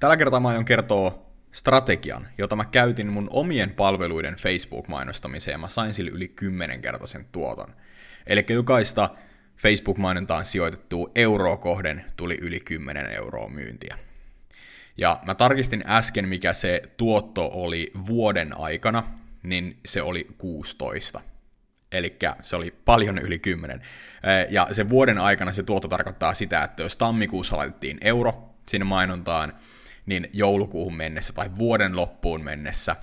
Tällä kertaa mä aion kertoa strategian, jota mä käytin mun omien palveluiden Facebook-mainostamiseen ja mä sain sille yli 10 kertaisen tuoton. Eli jokaista Facebook-mainontaan sijoitettua euroa kohden tuli yli 10 euroa myyntiä. Ja mä tarkistin äsken, mikä se tuotto oli vuoden aikana, niin se oli 16. Eli se oli paljon yli 10. Ja se vuoden aikana se tuotto tarkoittaa sitä, että jos tammikuussa laitettiin euro sinne mainontaan, niin joulukuuhun mennessä tai vuoden loppuun mennessä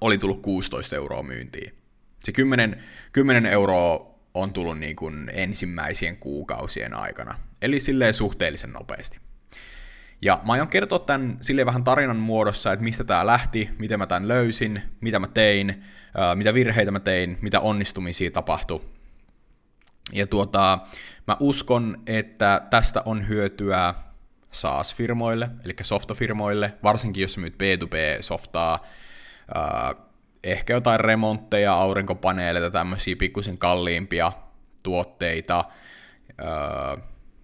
oli tullut 16 euroa myyntiin. Se 10, 10 euroa on tullut niin kuin ensimmäisien kuukausien aikana, eli silleen suhteellisen nopeasti. Ja mä aion kertoa tämän silleen vähän tarinan muodossa, että mistä tämä lähti, miten mä tämän löysin, mitä mä tein, mitä virheitä mä tein, mitä onnistumisia tapahtui. Ja tuota, mä uskon, että tästä on hyötyä SaaS-firmoille, eli softafirmoille, varsinkin jos myyt B2B-softaa, ehkä jotain remontteja, aurinkopaneeleita, tämmöisiä pikkusen kalliimpia tuotteita,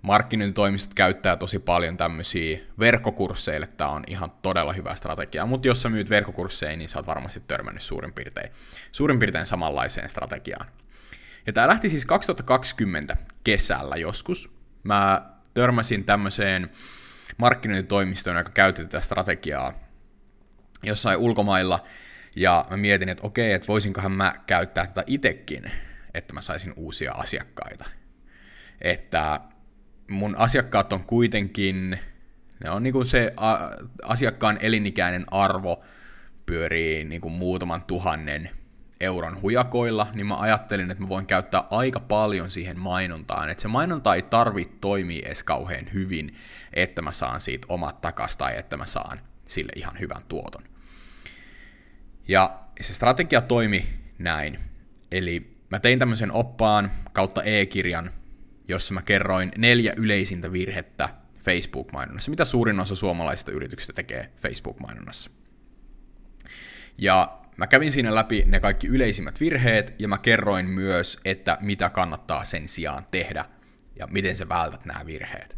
markkinointitoimistot käyttää tosi paljon tämmöisiä verkkokursseille, tämä on ihan todella hyvä strategia, mutta jos sä myyt verkkokursseja, niin sä oot varmasti törmännyt suurin piirtein, suurin piirtein samanlaiseen strategiaan. Ja tämä lähti siis 2020 kesällä joskus. Mä törmäsin tämmöiseen markkinointitoimistoon, joka käytti tätä strategiaa jossain ulkomailla, ja mä mietin, että okei, että voisinkohan mä käyttää tätä itekin, että mä saisin uusia asiakkaita. Että mun asiakkaat on kuitenkin, ne on niinku se asiakkaan elinikäinen arvo pyörii niinku muutaman tuhannen euron hujakoilla, niin mä ajattelin, että mä voin käyttää aika paljon siihen mainontaan. Että se mainonta ei tarvitse toimia edes kauhean hyvin, että mä saan siitä omat takas tai että mä saan sille ihan hyvän tuoton. Ja se strategia toimi näin. Eli mä tein tämmöisen oppaan kautta e-kirjan, jossa mä kerroin neljä yleisintä virhettä Facebook-mainonnassa, mitä suurin osa suomalaisista yrityksistä tekee Facebook-mainonnassa. Ja mä kävin siinä läpi ne kaikki yleisimmät virheet, ja mä kerroin myös, että mitä kannattaa sen sijaan tehdä, ja miten sä vältät nämä virheet.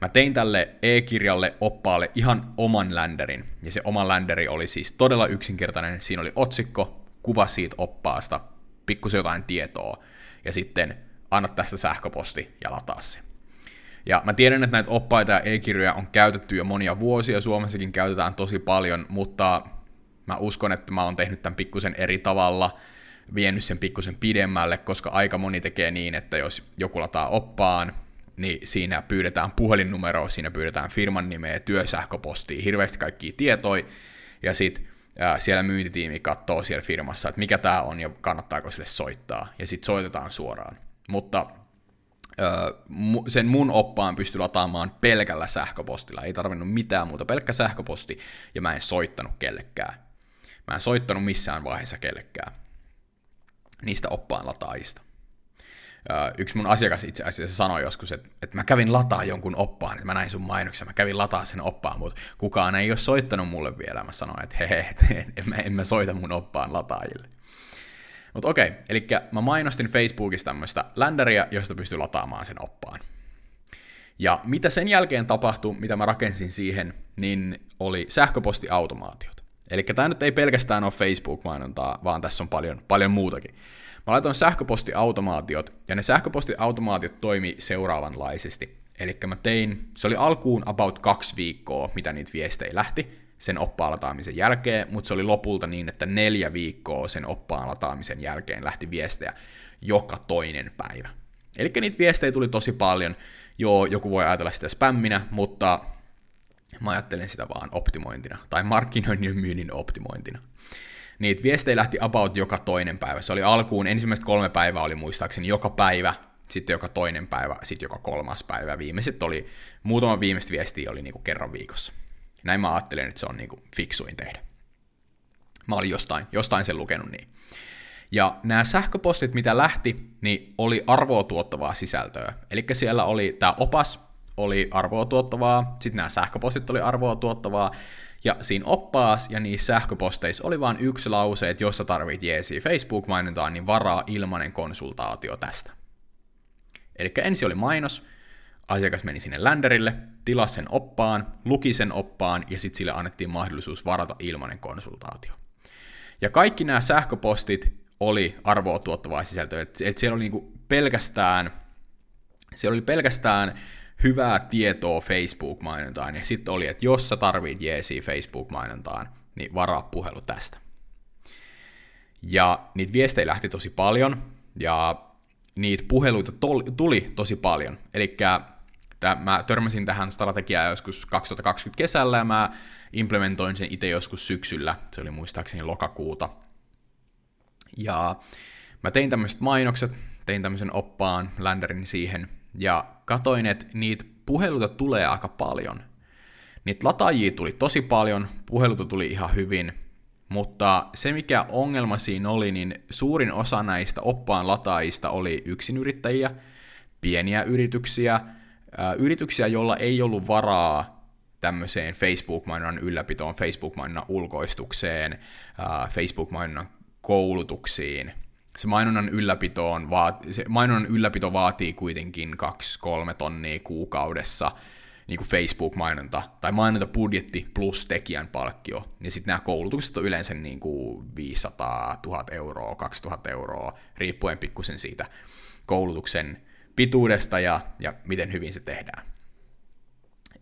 Mä tein tälle e-kirjalle oppaalle ihan oman länderin, ja se oma länderi oli siis todella yksinkertainen. Siinä oli otsikko, kuva siitä oppaasta, pikkusen jotain tietoa, ja sitten anna tästä sähköposti ja lataa se. Ja mä tiedän, että näitä oppaita ja e-kirjoja on käytetty jo monia vuosia, Suomessakin käytetään tosi paljon, mutta mä uskon, että mä oon tehnyt tämän pikkusen eri tavalla, vienyt sen pikkusen pidemmälle, koska aika moni tekee niin, että jos joku lataa oppaan, niin siinä pyydetään puhelinnumeroa, siinä pyydetään firman nimeä, työsähköpostia, hirveästi kaikkia tietoja, ja sitten siellä myyntitiimi katsoo siellä firmassa, että mikä tämä on ja kannattaako sille soittaa, ja sitten soitetaan suoraan. Mutta sen mun oppaan pystyi lataamaan pelkällä sähköpostilla, ei tarvinnut mitään muuta, pelkkä sähköposti, ja mä en soittanut kellekään. Mä en soittanut missään vaiheessa kellekään niistä oppaan lataajista. Yksi mun asiakas itse asiassa sanoi joskus, että, että mä kävin lataa jonkun oppaan, että mä näin sun mainoksen, mä kävin lataa sen oppaan, mutta kukaan ei ole soittanut mulle vielä. Mä sanoin, että he, en, mä, en mä soita mun oppaan lataajille. Mutta okei, eli mä mainostin Facebookissa tämmöistä ländäriä, josta pystyy lataamaan sen oppaan. Ja mitä sen jälkeen tapahtui, mitä mä rakensin siihen, niin oli sähköpostiautomaatiot. Eli tämä nyt ei pelkästään ole Facebook-mainontaa, vaan tässä on paljon, paljon muutakin. Mä laitoin sähköpostiautomaatiot, ja ne sähköpostiautomaatiot toimi seuraavanlaisesti. Eli mä tein, se oli alkuun about kaksi viikkoa, mitä niitä viestejä lähti, sen oppaan lataamisen jälkeen, mutta se oli lopulta niin, että neljä viikkoa sen oppaan lataamisen jälkeen lähti viestejä joka toinen päivä. Eli niitä viestejä tuli tosi paljon. Joo, joku voi ajatella sitä spämminä, mutta mä ajattelen sitä vaan optimointina, tai markkinoinnin ja myynnin optimointina. Niitä viestejä lähti about joka toinen päivä. Se oli alkuun, ensimmäiset kolme päivää oli muistaakseni joka päivä, sitten joka toinen päivä, sitten joka kolmas päivä. Viimeiset oli, muutama viimeistä viestiä oli niinku kerran viikossa. Näin mä ajattelen, että se on niinku fiksuin tehdä. Mä olin jostain, jostain sen lukenut niin. Ja nämä sähköpostit, mitä lähti, niin oli arvoa tuottavaa sisältöä. Eli siellä oli tämä opas, oli arvoa tuottavaa, sitten nämä sähköpostit oli arvoa tuottavaa, ja siinä oppaas ja niissä sähköposteissa oli vain yksi lause, että jos sä tarvit jeesiä Facebook-mainontaan, niin varaa ilmanen konsultaatio tästä. Eli ensin oli mainos, asiakas meni sinne länderille, tilasi sen oppaan, luki sen oppaan ja sitten sille annettiin mahdollisuus varata ilmainen konsultaatio. Ja kaikki nämä sähköpostit oli arvoa tuottavaa sisältöä, että et siellä oli niinku pelkästään, siellä oli pelkästään hyvää tietoa Facebook-mainontaan, ja sitten oli, että jos sä tarvit jeesiä Facebook-mainontaan, niin varaa puhelu tästä. Ja niitä viestejä lähti tosi paljon, ja niitä puheluita tuli tosi paljon. Eli mä törmäsin tähän strategiaan joskus 2020 kesällä, ja mä implementoin sen itse joskus syksyllä, se oli muistaakseni lokakuuta. Ja mä tein tämmöiset mainokset, tein tämmöisen oppaan, länderin siihen, ja katoin, että niitä puheluita tulee aika paljon. Niitä lataajia tuli tosi paljon, puheluita tuli ihan hyvin, mutta se mikä ongelma siinä oli, niin suurin osa näistä oppaan lataajista oli yksinyrittäjiä, pieniä yrityksiä, yrityksiä, joilla ei ollut varaa tämmöiseen Facebook-mainonnan ylläpitoon, Facebook-mainonnan ulkoistukseen, Facebook-mainonnan koulutuksiin – se mainonnan, ylläpitoon, se mainonnan ylläpito vaatii kuitenkin 2-3 tonnia kuukaudessa, niin kuin Facebook-mainonta, tai mainontapudjetti plus tekijän palkkio, ja sitten nämä koulutukset on yleensä niin kuin 500 000 euroa, 2000 euroa, riippuen pikkusen siitä koulutuksen pituudesta ja, ja miten hyvin se tehdään.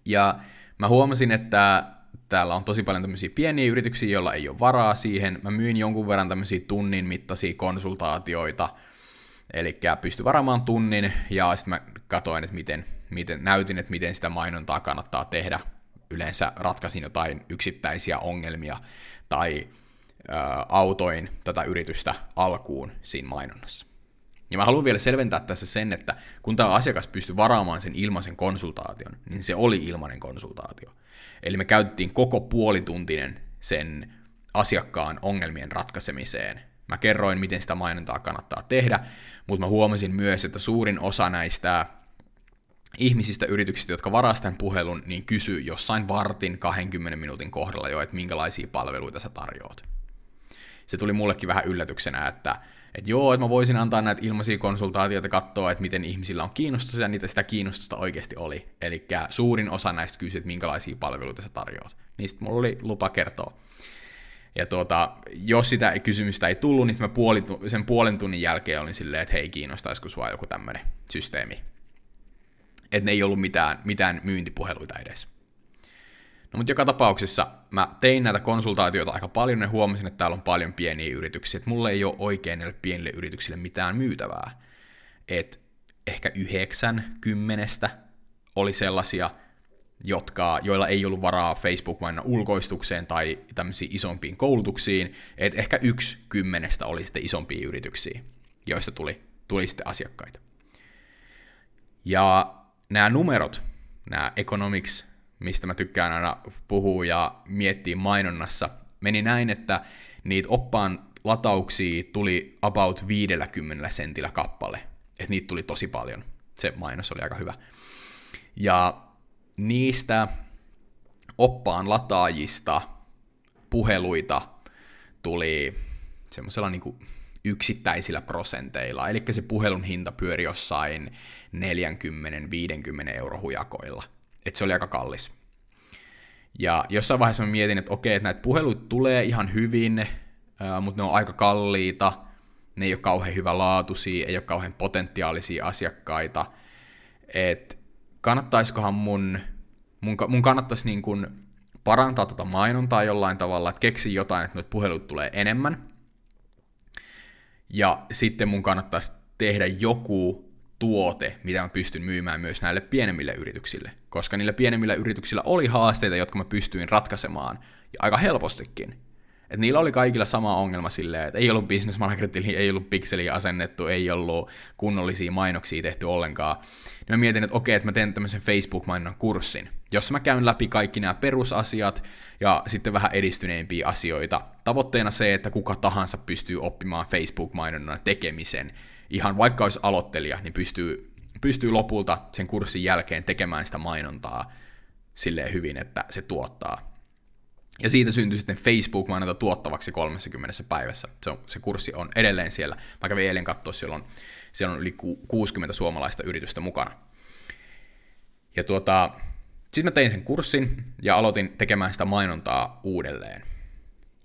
Ja mä huomasin, että täällä on tosi paljon tämmöisiä pieniä yrityksiä, joilla ei ole varaa siihen. Mä myin jonkun verran tämmöisiä tunnin mittaisia konsultaatioita, eli pysty varaamaan tunnin, ja sitten mä katsoin, että miten, miten, näytin, että miten sitä mainontaa kannattaa tehdä. Yleensä ratkaisin jotain yksittäisiä ongelmia, tai ä, autoin tätä yritystä alkuun siinä mainonnassa. Ja mä haluan vielä selventää tässä sen, että kun tämä asiakas pystyi varaamaan sen ilmaisen konsultaation, niin se oli ilmainen konsultaatio. Eli me käytettiin koko puolituntinen sen asiakkaan ongelmien ratkaisemiseen. Mä kerroin, miten sitä mainontaa kannattaa tehdä, mutta mä huomasin myös, että suurin osa näistä ihmisistä, yrityksistä, jotka varastan tämän puhelun, niin kysyy jossain vartin 20 minuutin kohdalla jo, että minkälaisia palveluita sä tarjoat. Se tuli mullekin vähän yllätyksenä, että että joo, että mä voisin antaa näitä ilmaisia konsultaatioita katsoa, että miten ihmisillä on kiinnostusta ja niitä sitä kiinnostusta oikeasti oli. Eli suurin osa näistä kysyi, että minkälaisia palveluita sä tarjoat. Niistä mulla oli lupa kertoa. Ja tuota, jos sitä kysymystä ei tullut, niin mä puoli, sen puolen tunnin jälkeen olin silleen, että hei, kiinnostaisiko sua joku tämmöinen systeemi. Että ne ei ollut mitään, mitään myyntipuheluita edes. No mutta joka tapauksessa mä tein näitä konsultaatioita aika paljon ja huomasin, että täällä on paljon pieniä yrityksiä, että mulla ei ole oikein näille pienille yrityksille mitään myytävää. Et ehkä yhdeksän kymmenestä oli sellaisia, jotka, joilla ei ollut varaa Facebook-mainon ulkoistukseen tai tämmöisiin isompiin koulutuksiin, että ehkä yksi kymmenestä oli sitten isompia yrityksiä, joista tuli, tuli sitten asiakkaita. Ja nämä numerot, nämä economics mistä mä tykkään aina puhua ja miettiä mainonnassa, meni näin, että niitä oppaan latauksia tuli about 50 sentillä kappale. Että niitä tuli tosi paljon. Se mainos oli aika hyvä. Ja niistä oppaan lataajista puheluita tuli semmoisella niin yksittäisillä prosenteilla. Eli se puhelun hinta pyöri jossain 40-50 euro hujakoilla että se oli aika kallis. Ja jossain vaiheessa mä mietin, että okei, että näitä puheluita tulee ihan hyvin, mutta ne on aika kalliita, ne ei ole kauhean hyvä laatuisia, ei ole kauhean potentiaalisia asiakkaita, että kannattaisikohan mun, mun, mun kannattaisi niin kuin parantaa tuota mainontaa jollain tavalla, että keksi jotain, että noita puheluita tulee enemmän, ja sitten mun kannattaisi tehdä joku tuote, mitä mä pystyn myymään myös näille pienemmille yrityksille, koska niillä pienemmillä yrityksillä oli haasteita, jotka mä pystyin ratkaisemaan, ja aika helpostikin. Et niillä oli kaikilla sama ongelma silleen, että ei ollut business marketilla, ei ollut pikseliä asennettu, ei ollut kunnollisia mainoksia tehty ollenkaan. Niin mä mietin, että okei, että mä teen tämmöisen Facebook-mainonnan kurssin, jossa mä käyn läpi kaikki nämä perusasiat ja sitten vähän edistyneimpiä asioita. Tavoitteena se, että kuka tahansa pystyy oppimaan Facebook-mainonnan tekemisen ihan vaikka olisi aloittelija, niin pystyy, pystyy lopulta sen kurssin jälkeen tekemään sitä mainontaa silleen hyvin, että se tuottaa. Ja siitä syntyi sitten Facebook-mainonta tuottavaksi 30 päivässä. Se, on, se kurssi on edelleen siellä. Mä kävin eilen katsoa, siellä on, siellä on yli 60 suomalaista yritystä mukana. Ja tuota, Sitten mä tein sen kurssin ja aloitin tekemään sitä mainontaa uudelleen.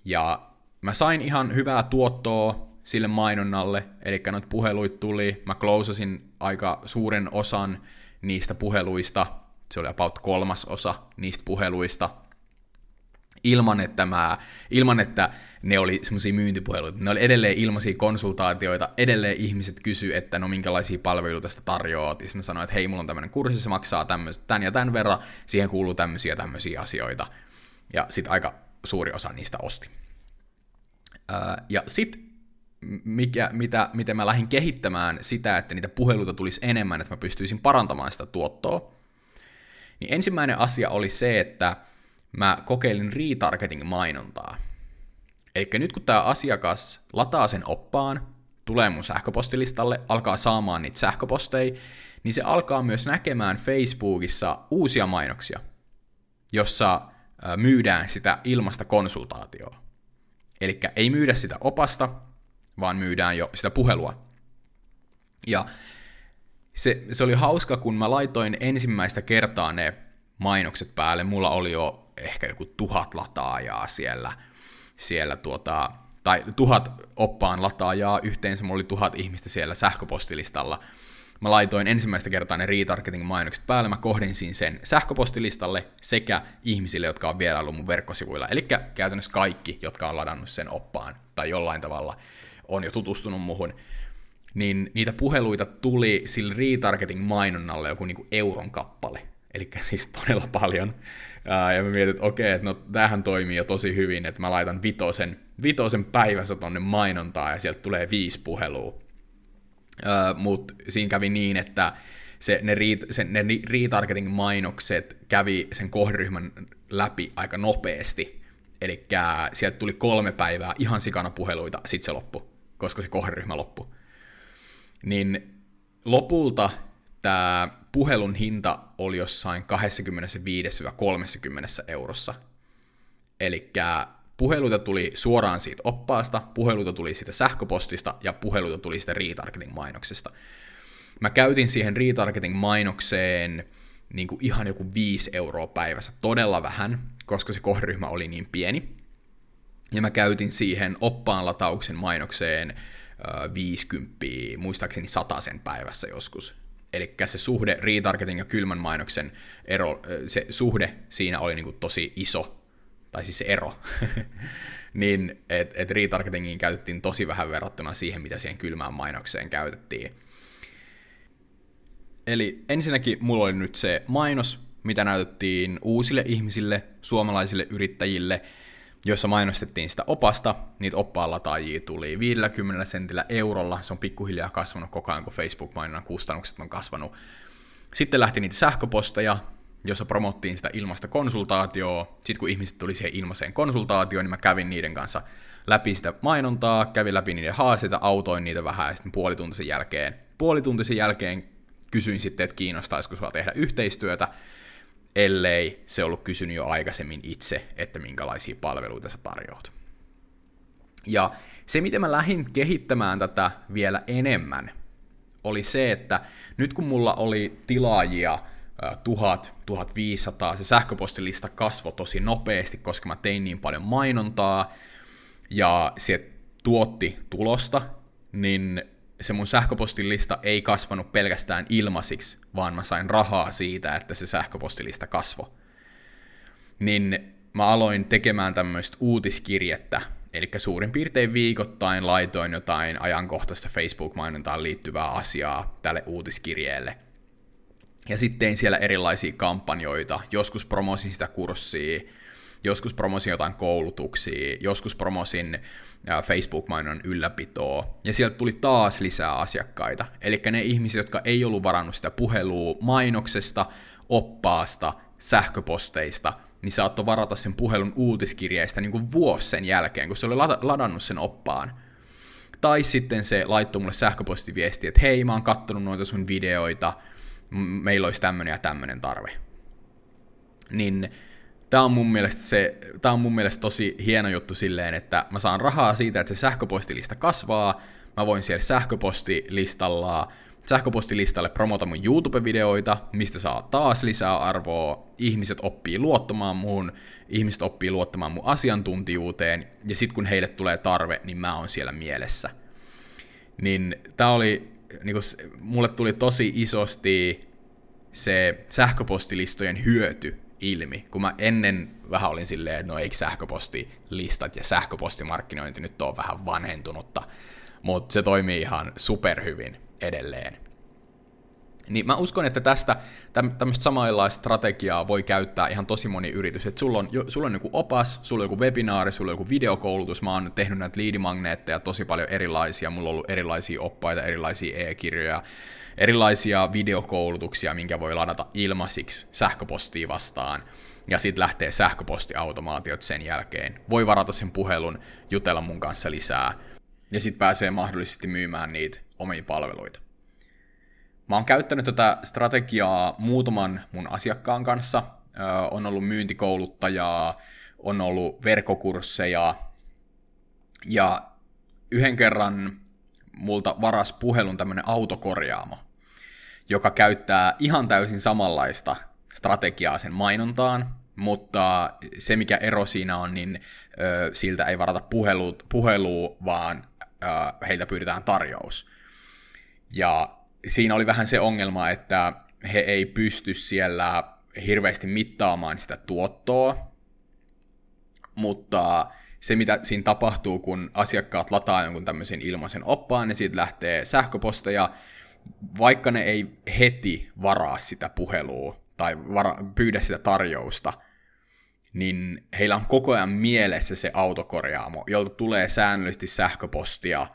Ja mä sain ihan hyvää tuottoa sille mainonnalle, eli noita puheluita tuli, mä closasin aika suuren osan niistä puheluista, se oli about kolmas osa niistä puheluista, ilman että, mä, ilman että ne oli semmoisia myyntipuheluita. Ne oli edelleen ilmaisia konsultaatioita, edelleen ihmiset kysy, että no minkälaisia palveluita tästä tarjoat. Ja mä sanoin, että hei, mulla on tämmöinen kurssi, se maksaa tämmöistä, tän ja tämän verran, siihen kuuluu tämmöisiä tämmöisiä asioita. Ja sitten aika suuri osa niistä osti. ja sitten mikä, mitä, miten mä lähdin kehittämään sitä, että niitä puheluita tulisi enemmän, että mä pystyisin parantamaan sitä tuottoa, niin ensimmäinen asia oli se, että mä kokeilin retargeting-mainontaa. Eli nyt kun tämä asiakas lataa sen oppaan, tulee mun sähköpostilistalle, alkaa saamaan niitä sähköposteja, niin se alkaa myös näkemään Facebookissa uusia mainoksia, jossa myydään sitä ilmasta konsultaatioa. Eli ei myydä sitä opasta, vaan myydään jo sitä puhelua. Ja se, se oli hauska, kun mä laitoin ensimmäistä kertaa ne mainokset päälle. Mulla oli jo ehkä joku tuhat lataajaa siellä, siellä tuota, tai tuhat oppaan lataajaa, yhteensä mulla oli tuhat ihmistä siellä sähköpostilistalla. Mä laitoin ensimmäistä kertaa ne retargeting-mainokset päälle, mä kohdinsin sen sähköpostilistalle sekä ihmisille, jotka on vierailu mun verkkosivuilla. Eli käytännössä kaikki, jotka on ladannut sen oppaan tai jollain tavalla on jo tutustunut muhun, niin niitä puheluita tuli sillä retargeting-mainonnalle joku niinku euron kappale. Eli siis todella paljon. ja mä mietin, että okei, että no tämähän toimii jo tosi hyvin, että mä laitan vitosen, vitosen päivässä tonne mainontaa ja sieltä tulee viisi puhelua. Mutta siinä kävi niin, että se, ne, re, se, ne retargeting-mainokset kävi sen kohderyhmän läpi aika nopeasti. Eli sieltä tuli kolme päivää ihan sikana puheluita, sit se loppui koska se kohderyhmä loppui. Niin lopulta tämä puhelun hinta oli jossain 25-30 eurossa. Eli puheluita tuli suoraan siitä oppaasta, puheluita tuli siitä sähköpostista ja puheluita tuli siitä retargeting-mainoksesta. Mä käytin siihen retargeting-mainokseen niin kuin ihan joku 5 euroa päivässä, todella vähän, koska se kohderyhmä oli niin pieni. Ja mä käytin siihen oppaan latauksen mainokseen 50, muistaakseni sen päivässä joskus. Eli se suhde retargeting ja kylmän mainoksen ero, se suhde siinä oli niinku tosi iso, tai siis se ero, niin että et retargetingiin käytettiin tosi vähän verrattuna siihen, mitä siihen kylmään mainokseen käytettiin. Eli ensinnäkin mulla oli nyt se mainos, mitä näytettiin uusille ihmisille, suomalaisille yrittäjille – jossa mainostettiin sitä opasta, niitä oppaan lataajia tuli 50 sentillä eurolla, se on pikkuhiljaa kasvanut koko ajan, kun Facebook-mainonnan kustannukset on kasvanut. Sitten lähti niitä sähköposteja, jossa promottiin sitä ilmasta konsultaatioa. Sitten kun ihmiset tuli siihen ilmaiseen konsultaatioon, niin mä kävin niiden kanssa läpi sitä mainontaa, kävin läpi niiden haasteita, autoin niitä vähän ja sitten puolituntisen jälkeen, puolituntisen jälkeen kysyin sitten, että kiinnostaisiko sua tehdä yhteistyötä, ellei se ollut kysynyt jo aikaisemmin itse, että minkälaisia palveluita sä tarjoat. Ja se, miten mä lähdin kehittämään tätä vielä enemmän, oli se, että nyt kun mulla oli tilaajia 1000, 1500, se sähköpostilista kasvoi tosi nopeasti, koska mä tein niin paljon mainontaa, ja se tuotti tulosta, niin se mun sähköpostilista ei kasvanut pelkästään ilmasiksi, vaan mä sain rahaa siitä, että se sähköpostilista kasvo. Niin mä aloin tekemään tämmöistä uutiskirjettä, eli suurin piirtein viikoittain laitoin jotain ajankohtaista Facebook-mainontaan liittyvää asiaa tälle uutiskirjeelle. Ja sitten tein siellä erilaisia kampanjoita, joskus promosin sitä kurssia, joskus promosin jotain koulutuksia, joskus promosin Facebook-mainon ylläpitoa, ja sieltä tuli taas lisää asiakkaita. Eli ne ihmiset, jotka ei ollut varannut sitä puhelua mainoksesta, oppaasta, sähköposteista, niin saattoi varata sen puhelun uutiskirjeistä niin kuin vuosi sen jälkeen, kun se oli ladannut sen oppaan. Tai sitten se laittoi mulle sähköpostiviesti, että hei, mä oon kattonut noita sun videoita, meillä olisi tämmöinen ja tämmöinen tarve. Niin tämä on, mun mielestä se, tämä on mun mielestä tosi hieno juttu silleen, että mä saan rahaa siitä, että se sähköpostilista kasvaa, mä voin siellä sähköpostilistalla sähköpostilistalle promota mun YouTube-videoita, mistä saa taas lisää arvoa, ihmiset oppii luottamaan muun, ihmiset oppii luottamaan mun asiantuntijuuteen, ja sitten kun heille tulee tarve, niin mä oon siellä mielessä. Niin tää oli, niinku, mulle tuli tosi isosti se sähköpostilistojen hyöty ilmi, kun mä ennen vähän olin silleen, että no eikö sähköpostilistat ja sähköpostimarkkinointi nyt on vähän vanhentunutta, mutta se toimii ihan superhyvin edelleen. Niin mä uskon, että tästä tämmöistä samanlaista strategiaa voi käyttää ihan tosi moni yritys. Että sulla on, sulla on joku opas, sulla on joku webinaari, sulla on joku videokoulutus. Mä oon tehnyt näitä liidimagneetteja tosi paljon erilaisia. Mulla on ollut erilaisia oppaita, erilaisia e-kirjoja, erilaisia videokoulutuksia, minkä voi ladata ilmaisiksi sähköpostiin vastaan. Ja sitten lähtee sähköpostiautomaatiot sen jälkeen. Voi varata sen puhelun, jutella mun kanssa lisää. Ja sitten pääsee mahdollisesti myymään niitä omia palveluita. Mä oon käyttänyt tätä strategiaa muutaman mun asiakkaan kanssa. on ollut myyntikouluttajaa, on ollut verkkokursseja, ja yhden kerran multa varas puhelun tämmönen autokorjaamo, joka käyttää ihan täysin samanlaista strategiaa sen mainontaan, mutta se mikä ero siinä on, niin ö, siltä ei varata puhelut, puhelua, vaan ö, heiltä pyydetään tarjous. Ja siinä oli vähän se ongelma, että he ei pysty siellä hirveästi mittaamaan sitä tuottoa, mutta se, mitä siinä tapahtuu, kun asiakkaat lataa jonkun tämmöisen ilmaisen oppaan, niin siitä lähtee sähköposteja, vaikka ne ei heti varaa sitä puhelua tai vara, pyydä sitä tarjousta, niin heillä on koko ajan mielessä se autokorjaamo, jolta tulee säännöllisesti sähköpostia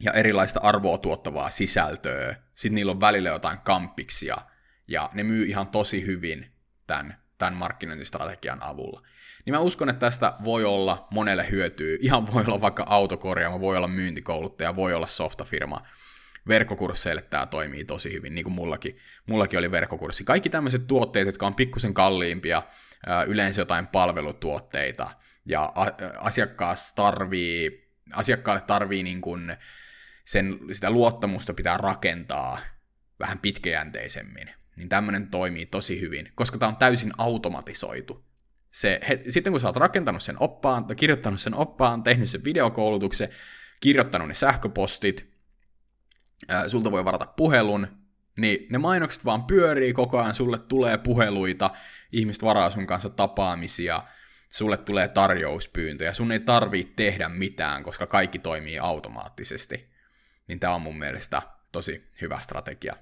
ja erilaista arvoa tuottavaa sisältöä. Sitten niillä on välillä jotain kampiksia, ja ne myy ihan tosi hyvin tämän, tämän markkinointistrategian avulla. Niin mä uskon, että tästä voi olla monelle hyötyä. Ihan voi olla vaikka autokorjaama, voi olla myyntikouluttaja, voi olla softafirma. Verkkokursseille tämä toimii tosi hyvin, niin kuin mullakin, mullakin oli verkkokurssi. Kaikki tämmöiset tuotteet, jotka on pikkusen kalliimpia, yleensä jotain palvelutuotteita, ja asiakkaas tarvii, asiakkaalle tarvii niin kuin sen, sitä luottamusta pitää rakentaa vähän pitkäjänteisemmin, niin tämmöinen toimii tosi hyvin, koska tämä on täysin automatisoitu. Se, he, sitten kun sä oot rakentanut sen oppaan, tai kirjoittanut sen oppaan, tehnyt sen videokoulutuksen, kirjoittanut ne sähköpostit, ää, sulta voi varata puhelun, niin ne mainokset vaan pyörii koko ajan, sulle tulee puheluita, ihmiset varaa sun kanssa tapaamisia, sulle tulee tarjouspyyntöjä, sun ei tarvii tehdä mitään, koska kaikki toimii automaattisesti niin tämä on mun mielestä tosi hyvä strategia.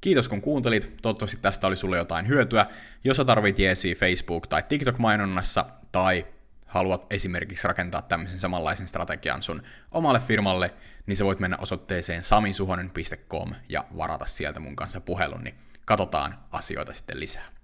Kiitos kun kuuntelit, toivottavasti tästä oli sulle jotain hyötyä. Jos sä tarvit jeesiä Facebook- tai TikTok-mainonnassa, tai haluat esimerkiksi rakentaa tämmöisen samanlaisen strategian sun omalle firmalle, niin sä voit mennä osoitteeseen samisuhonen.com ja varata sieltä mun kanssa puhelun, niin katsotaan asioita sitten lisää.